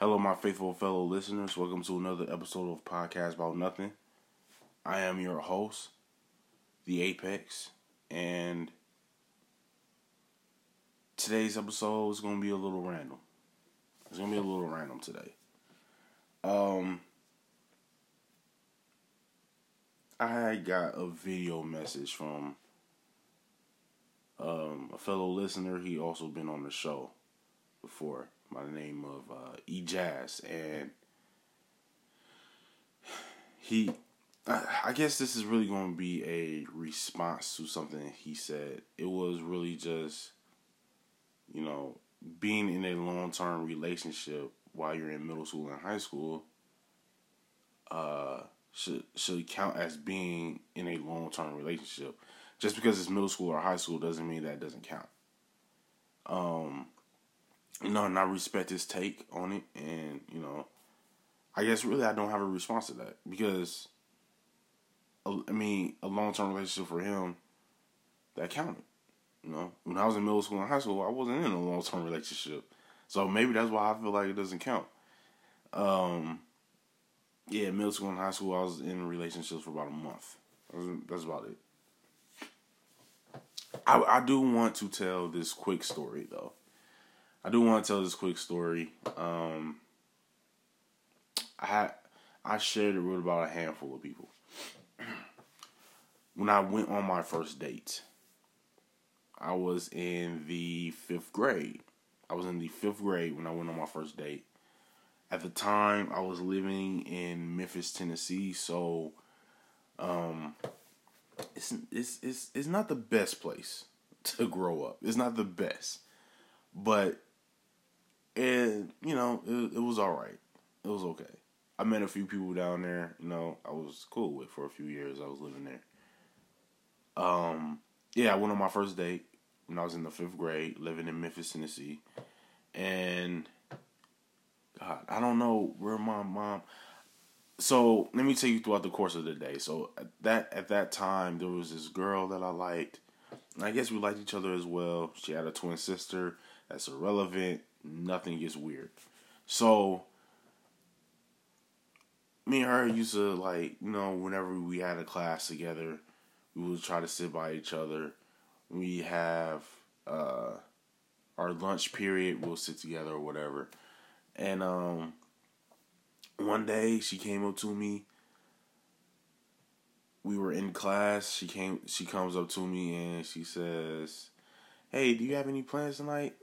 Hello, my faithful fellow listeners. Welcome to another episode of Podcast About Nothing. I am your host, The Apex, and today's episode is going to be a little random. It's going to be a little random today. Um, I got a video message from um, a fellow listener. He also been on the show before by the name of uh, E Jazz, and he, I guess this is really going to be a response to something he said. It was really just, you know, being in a long term relationship while you're in middle school and high school. Uh, should should count as being in a long term relationship. Just because it's middle school or high school doesn't mean that doesn't count. Um, you know, and I respect his take on it, and you know, I guess really I don't have a response to that because, I mean, a long term relationship for him that counted. You know, when I was in middle school and high school, I wasn't in a long term relationship, so maybe that's why I feel like it doesn't count. Um, yeah, middle school and high school, I was in relationships for about a month. That's about it. I, I do want to tell this quick story though. I do want to tell this quick story. Um, I had I shared it with about a handful of people. when I went on my first date, I was in the fifth grade. I was in the fifth grade when I went on my first date. At the time, I was living in Memphis, Tennessee, so um, it's it's it's it's not the best place to grow up. It's not the best, but and you know it, it was all right. It was okay. I met a few people down there. You know, I was cool with for a few years. I was living there. Um, yeah, I went on my first date when I was in the fifth grade, living in Memphis, Tennessee, and God, I don't know where my mom. So let me tell you throughout the course of the day. So at that at that time, there was this girl that I liked. I guess we liked each other as well. She had a twin sister. That's irrelevant nothing gets weird. So me and her used to like, you know, whenever we had a class together, we would try to sit by each other. We have uh our lunch period, we'll sit together or whatever. And um one day she came up to me. We were in class. She came she comes up to me and she says, "Hey, do you have any plans tonight?"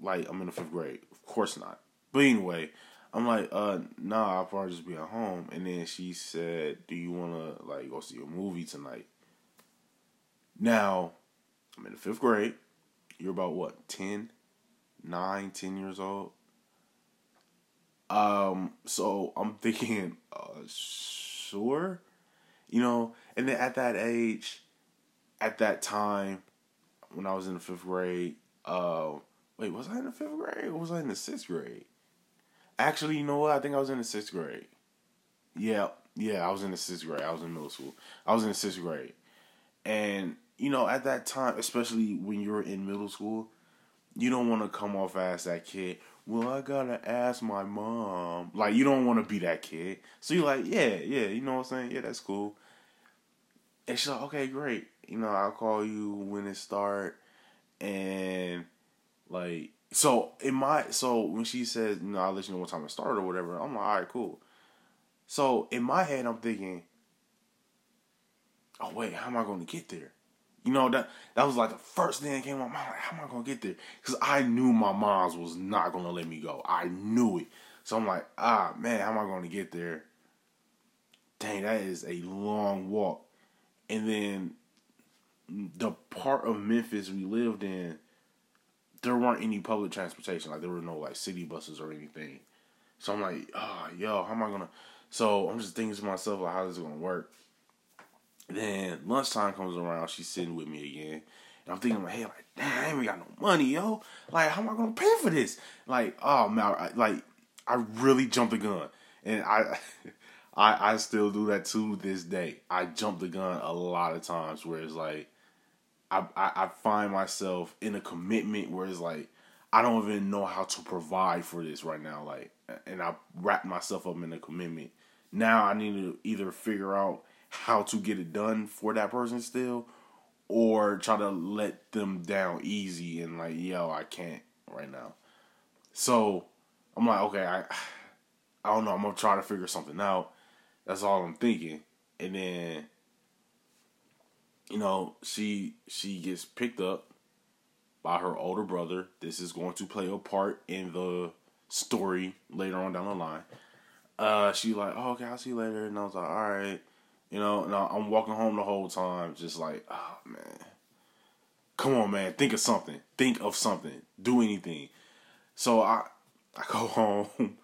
Like I'm in the fifth grade. Of course not. But anyway, I'm like, uh, nah, I'll probably just be at home. And then she said, Do you wanna like go see a movie tonight? Now, I'm in the fifth grade. You're about what, 10, 9, 10 years old? Um, so I'm thinking, uh, sure. You know, and then at that age, at that time, when I was in the fifth grade, uh, Wait, was I in the fifth grade or was I in the sixth grade? Actually, you know what? I think I was in the sixth grade. Yeah, yeah, I was in the sixth grade. I was in middle school. I was in the sixth grade. And, you know, at that time, especially when you're in middle school, you don't want to come off as that kid. Well, I gotta ask my mom. Like, you don't want to be that kid. So you're like, yeah, yeah, you know what I'm saying? Yeah, that's cool. And she's like, okay, great. You know, I'll call you when it start. And like so in my so when she says, you know, I'll let you know what time it started or whatever, I'm like, all right, cool. So in my head I'm thinking, Oh wait, how am I gonna get there? You know, that that was like the first thing that came on my mind, like, how am I gonna get there? Because I knew my mom's was not gonna let me go. I knew it. So I'm like, ah man, how am I gonna get there? Dang, that is a long walk. And then the part of Memphis we lived in, there weren't any public transportation. Like there were no like city buses or anything. So I'm like, oh, yo, how am I gonna? So I'm just thinking to myself, like, how is it gonna work? Then lunchtime comes around. She's sitting with me again, and I'm thinking, like, hey, like, damn, I ain't got no money, yo. Like, how am I gonna pay for this? Like, oh man, I, like, I really jumped the gun, and I. I, I still do that to this day. I jump the gun a lot of times where it's like I, I, find myself in a commitment where it's like I don't even know how to provide for this right now. Like, and I wrap myself up in a commitment. Now I need to either figure out how to get it done for that person still, or try to let them down easy and like, yo, I can't right now. So I'm like, okay, I, I don't know. I'm gonna try to figure something out. That's all I'm thinking. And then, you know, she she gets picked up by her older brother. This is going to play a part in the story later on down the line. Uh, she like, oh, okay, I'll see you later. And I was like, all right. You know, and I'm walking home the whole time, just like, oh man, come on, man, think of something, think of something, do anything. So I, I go home,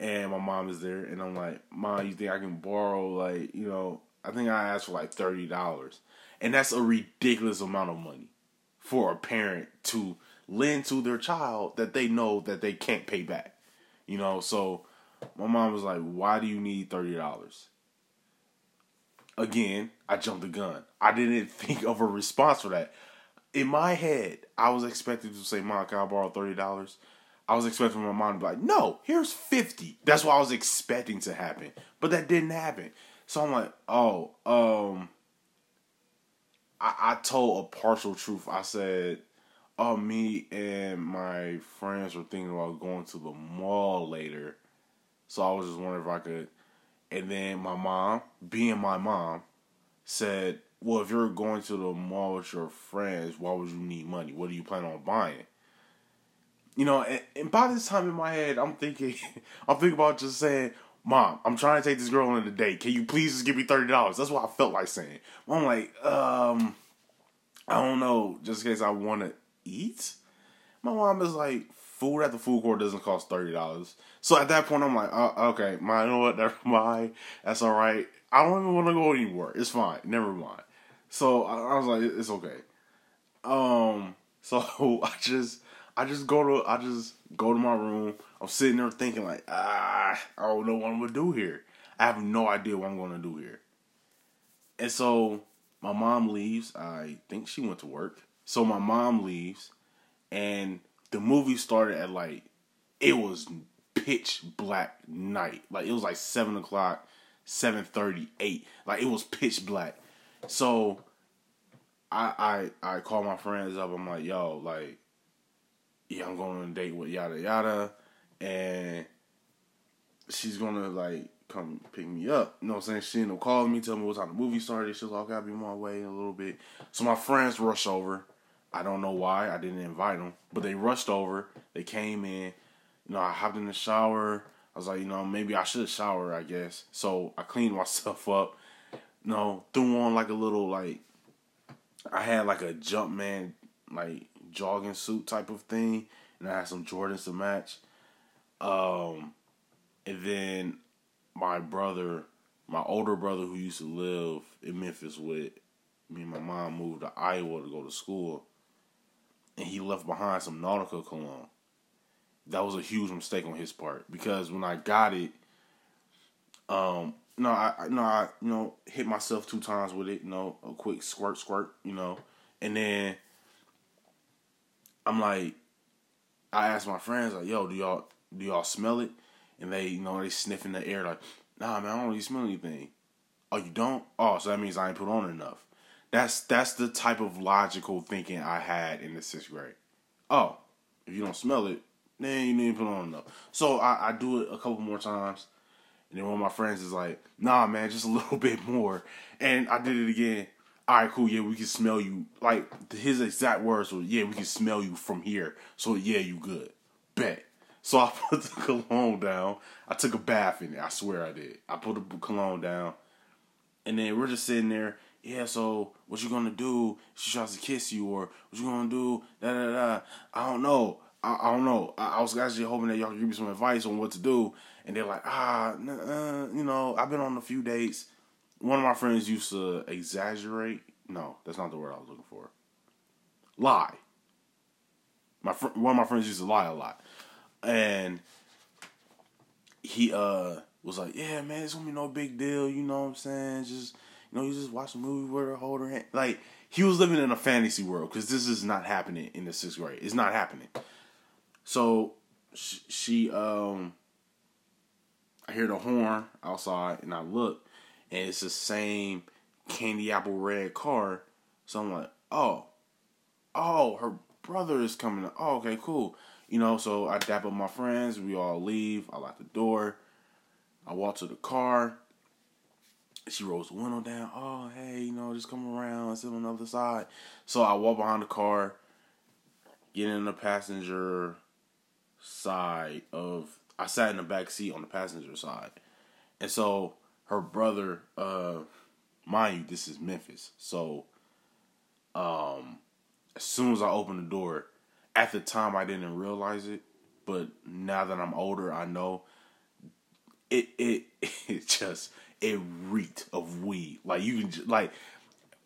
and my mom is there, and I'm like, Mom, you think I can borrow like, you know, I think I asked for like thirty dollars, and that's a ridiculous amount of money for a parent to lend to their child that they know that they can't pay back. You know, so my mom was like, "Why do you need thirty dollars?" Again, I jumped the gun. I didn't think of a response for that. In my head, I was expecting to say, "Mom, can I borrow thirty dollars?" I was expecting my mom to be like, "No, here's 50. That's what I was expecting to happen, but that didn't happen. So I'm like, "Oh, um." I, I told a partial truth. I said, "Oh, me and my friends were thinking about going to the mall later." So I was just wondering if I could. And then my mom, being my mom, said, Well, if you're going to the mall with your friends, why would you need money? What do you plan on buying? You know, and, and by this time in my head, I'm thinking, I'm thinking about just saying, Mom, I'm trying to take this girl on a date. Can you please just give me thirty dollars? That's what I felt like saying. I'm like, um, I don't know, just in case I want to eat. My mom is like, food at the food court doesn't cost thirty dollars. So at that point, I'm like, uh, okay, my, you know what? Never mind. That's all right. I don't even want to go anymore. It's fine. Never mind. So I, I was like, it's okay. Um. So I just, I just go to, I just go to my room. I'm sitting there thinking like, ah, I don't know what I'm gonna do here. I have no idea what I'm gonna do here. And so my mom leaves. I think she went to work. So my mom leaves, and the movie started at like it was pitch black night. Like it was like seven o'clock, seven thirty, eight. Like it was pitch black. So I I I call my friends up. I'm like, yo, like, yeah, I'm going on a date with yada yada, and she's gonna like come pick me up. You know what I'm saying? She ended up calling me, tell me what time the movie started. She's like, okay, I'll be on my way in a little bit. So my friends rush over. I don't know why. I didn't invite them, but they rushed over. They came in. You know, I hopped in the shower. I was like, you know, maybe I should shower. I guess. So I cleaned myself up. You know, threw on like a little like. I had like a Jumpman like jogging suit type of thing, and I had some Jordans to match. Um, and then my brother, my older brother who used to live in Memphis with me and my mom moved to Iowa to go to school and he left behind some Nautica cologne. That was a huge mistake on his part because when I got it, um, no, I no, I you know hit myself two times with it. You know, a quick squirt, squirt. You know, and then I'm like, I asked my friends like, "Yo, do y'all do y'all smell it?" And they, you know, they sniffing the air like, "Nah, man, I don't really smell anything." Oh, you don't? Oh, so that means I ain't put on enough. That's that's the type of logical thinking I had in the sixth grade. Oh, if you don't smell it, then you need to put on enough. So I, I do it a couple more times, and then one of my friends is like, "Nah, man, just a little bit more," and I did it again. All right, cool. Yeah, we can smell you. Like his exact words were, "Yeah, we can smell you from here." So yeah, you good. Bet. So I put the cologne down. I took a bath in it. I swear I did. I put the cologne down, and then we're just sitting there yeah, so what you gonna do? She tries to kiss you, or what you gonna do? Da da da. I don't know. I, I don't know. I, I, was actually hoping that y'all could give me some advice on what to do. And they're like, ah, uh, you know, I've been on a few dates. One of my friends used to exaggerate. No, that's not the word I was looking for. Lie. My fr- one of my friends used to lie a lot, and he uh was like, yeah, man, it's gonna be no big deal. You know what I'm saying? Just you know, you just watch a movie with her, hold her hand. Like he was living in a fantasy world because this is not happening in the sixth grade. It's not happening. So she, she um I hear the horn outside and I look and it's the same candy apple red car. So I'm like, oh, oh, her brother is coming. Oh, okay, cool. You know, so I dap up my friends. We all leave. I lock the door. I walk to the car. She rolls the window down. Oh, hey, you know, just come around, sit on the other side. So I walk behind the car, get in the passenger side of. I sat in the back seat on the passenger side, and so her brother, uh, mind you, this is Memphis. So, um, as soon as I open the door, at the time I didn't realize it, but now that I'm older, I know it it it just it reeked of weed. Like you can just, like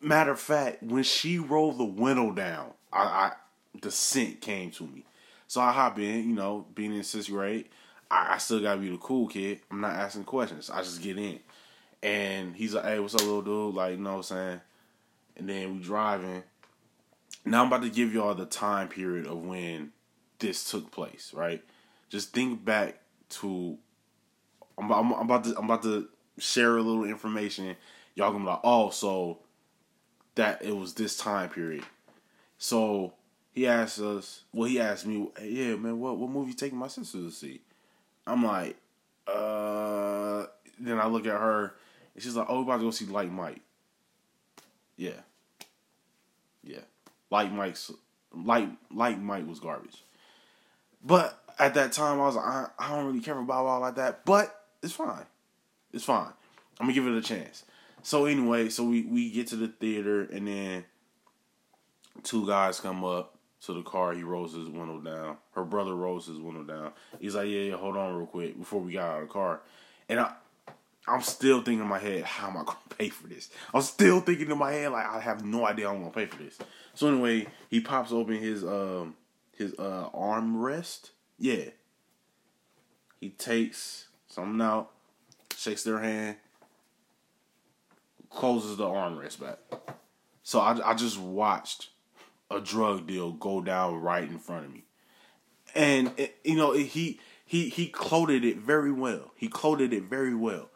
matter of fact, when she rolled the window down, I, I the scent came to me. So I hop in, you know, being in sixth grade, I, I still gotta be the cool kid. I'm not asking questions. I just get in. And he's like, Hey, what's up, little dude? Like, you know what I'm saying? And then we driving. Now I'm about to give y'all the time period of when this took place, right? Just think back to I'm, I'm, I'm about to I'm about to share a little information. Y'all gonna be like, oh, so that it was this time period. So he asked us, well, he asked me, hey, yeah, man, what what movie you taking my sister to see? I'm like, uh. Then I look at her, and she's like, oh, we about to go see Like Mike. Yeah, yeah, Like Mike's like like Mike was garbage. But at that time, I was like, I, I don't really care about all like that. But it's fine. It's fine. I'm gonna give it a chance. So anyway, so we we get to the theater and then two guys come up to the car. He rolls his window down. Her brother rolls his window down. He's like, "Yeah, yeah, hold on real quick before we got out of the car." And I, I'm still thinking in my head, "How am I gonna pay for this?" I'm still thinking in my head like I have no idea I'm gonna pay for this. So anyway, he pops open his um his uh armrest. Yeah. He takes something out, shakes their hand, closes the armrest back. So I, I just watched a drug deal go down right in front of me, and it, you know it, he he he coded it very well. He coded it very well.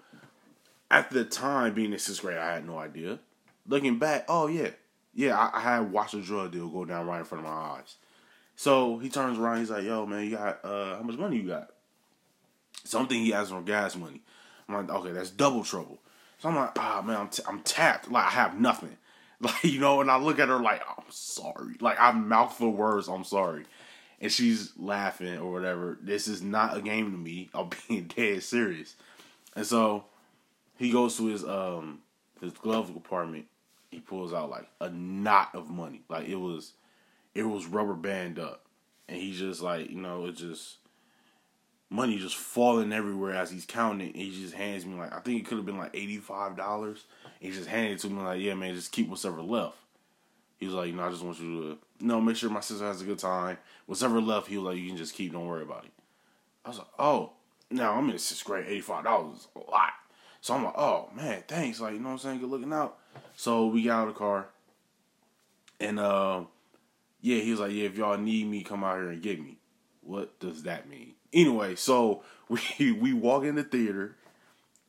At the time, being in sixth grade, I had no idea. Looking back, oh yeah, yeah, I, I had watched a drug deal go down right in front of my eyes. So he turns around, he's like, "Yo, man, you got uh, how much money you got?" Something he asked for gas money. I'm like, okay, that's double trouble. So I'm like, ah, oh, man, I'm, t- I'm tapped. Like, I have nothing. Like, you know, and I look at her like, I'm sorry. Like, I mouth the words, I'm sorry. And she's laughing or whatever. This is not a game to me. I'm being dead serious. And so he goes to his um his glove compartment. He pulls out like a knot of money. Like it was it was rubber band up. And he just like, you know, it just money just falling everywhere as he's counting it. he just hands me like I think it could have been like eighty five dollars. He just handed it to me like, yeah, man, just keep whatever left. He was like, you know, I just want you to know make sure my sister has a good time. Whatever left, he was like, you can just keep. Don't worry about it. I was like, oh, now I'm in sixth grade. Eighty five dollars a lot. So I'm like, oh man, thanks. Like you know what I'm saying. Good looking out. So we got out of the car, and uh, yeah, he was like, yeah, if y'all need me, come out here and get me. What does that mean? Anyway, so we we walk in the theater,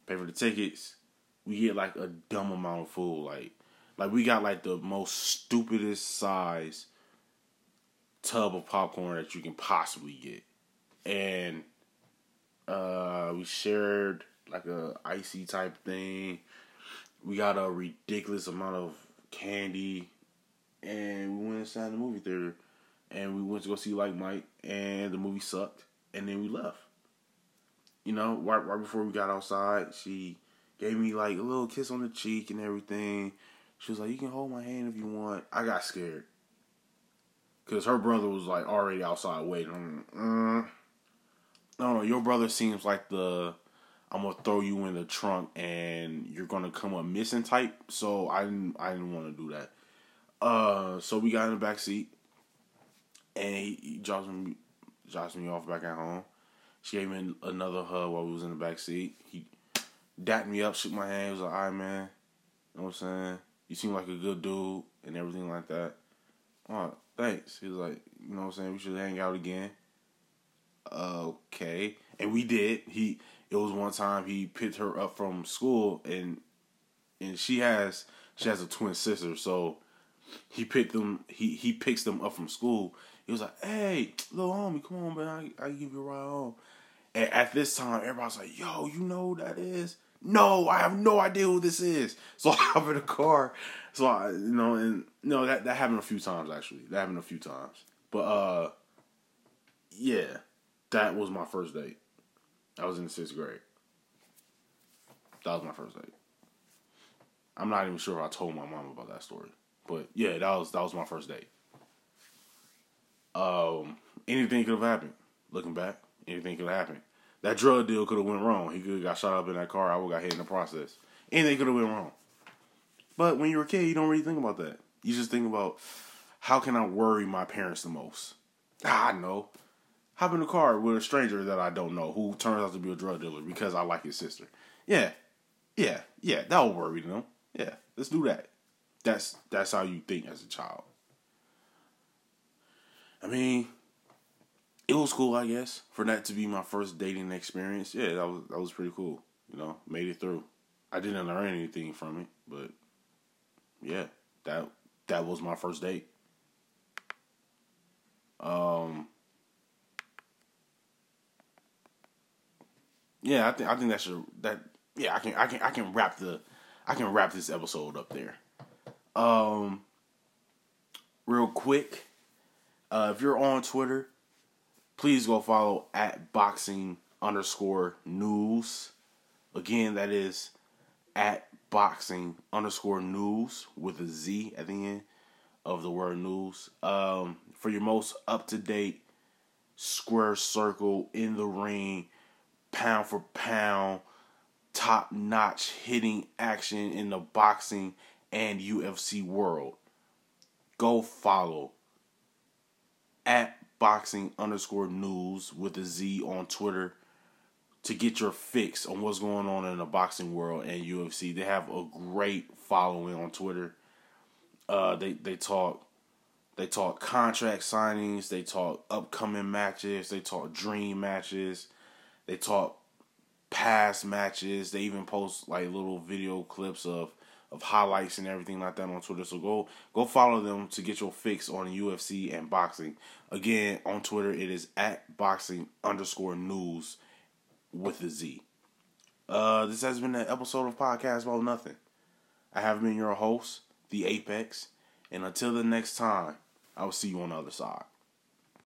pay for the tickets. We get like a dumb amount of food, like like we got like the most stupidest size tub of popcorn that you can possibly get, and uh, we shared like a icy type thing. We got a ridiculous amount of candy, and we went inside the movie theater, and we went to go see like Mike, and the movie sucked and then we left. You know, right right before we got outside, she gave me like a little kiss on the cheek and everything. She was like, "You can hold my hand if you want." I got scared because her brother was like already outside waiting. Mm, I don't know. Your brother seems like the I'm gonna throw you in the trunk and you're gonna come up missing type. So I didn't I didn't want to do that. Uh, so we got in the back seat, and he, he drops me drops me off back at home. She gave me another hug while we was in the back seat. He dapped me up, shook my hand. He was like, "All right, man. You know what I'm saying? You seem like a good dude and everything like that." Oh, thanks. He was like, "You know what I'm saying? We should hang out again." okay, and we did. He it was one time he picked her up from school, and and she has she has a twin sister, so he picked them. He he picks them up from school. He was like, "Hey, little homie, come on, man, I I give you a ride home." And at this time, everybody's like, "Yo, you know who that is?" No, I have no idea who this is. So I hop in the car. So I, you know, and no, that that happened a few times actually. That happened a few times. But uh, yeah, that was my first date. I was in the sixth grade. That was my first date. I'm not even sure if I told my mom about that story, but yeah, that was that was my first date. Um, anything could have happened. Looking back, anything could have happened. That drug deal could have went wrong. He could have got shot up in that car. I would got hit in the process. Anything could have went wrong. But when you're a kid, you don't really think about that. You just think about how can I worry my parents the most. Ah, I know. Hop in the car with a stranger that I don't know who turns out to be a drug dealer because I like his sister. Yeah, yeah, yeah. That will worry them. Yeah, let's do that. That's that's how you think as a child. I mean, it was cool, I guess, for that to be my first dating experience. Yeah, that was that was pretty cool. You know, made it through. I didn't learn anything from it, but yeah, that that was my first date. Um. Yeah, I think I think that should that yeah I can I can I can wrap the I can wrap this episode up there. Um, real quick, uh, if you're on Twitter, please go follow at boxing underscore news. Again, that is at boxing underscore news with a Z at the end of the word news. Um, for your most up to date square circle in the ring, pound for pound, top notch hitting action in the boxing and UFC world. Go follow at boxing underscore news with a Z on Twitter to get your fix on what's going on in the boxing world and UFC. They have a great following on Twitter. Uh, they they talk they talk contract signings, they talk upcoming matches, they talk dream matches, they talk past matches. They even post like little video clips of of highlights and everything like that on Twitter. So go go follow them to get your fix on UFC and boxing. Again, on Twitter it is at boxing underscore news with a Z. Uh, this has been an episode of Podcast About Nothing. I have been your host, the Apex, and until the next time, I will see you on the other side.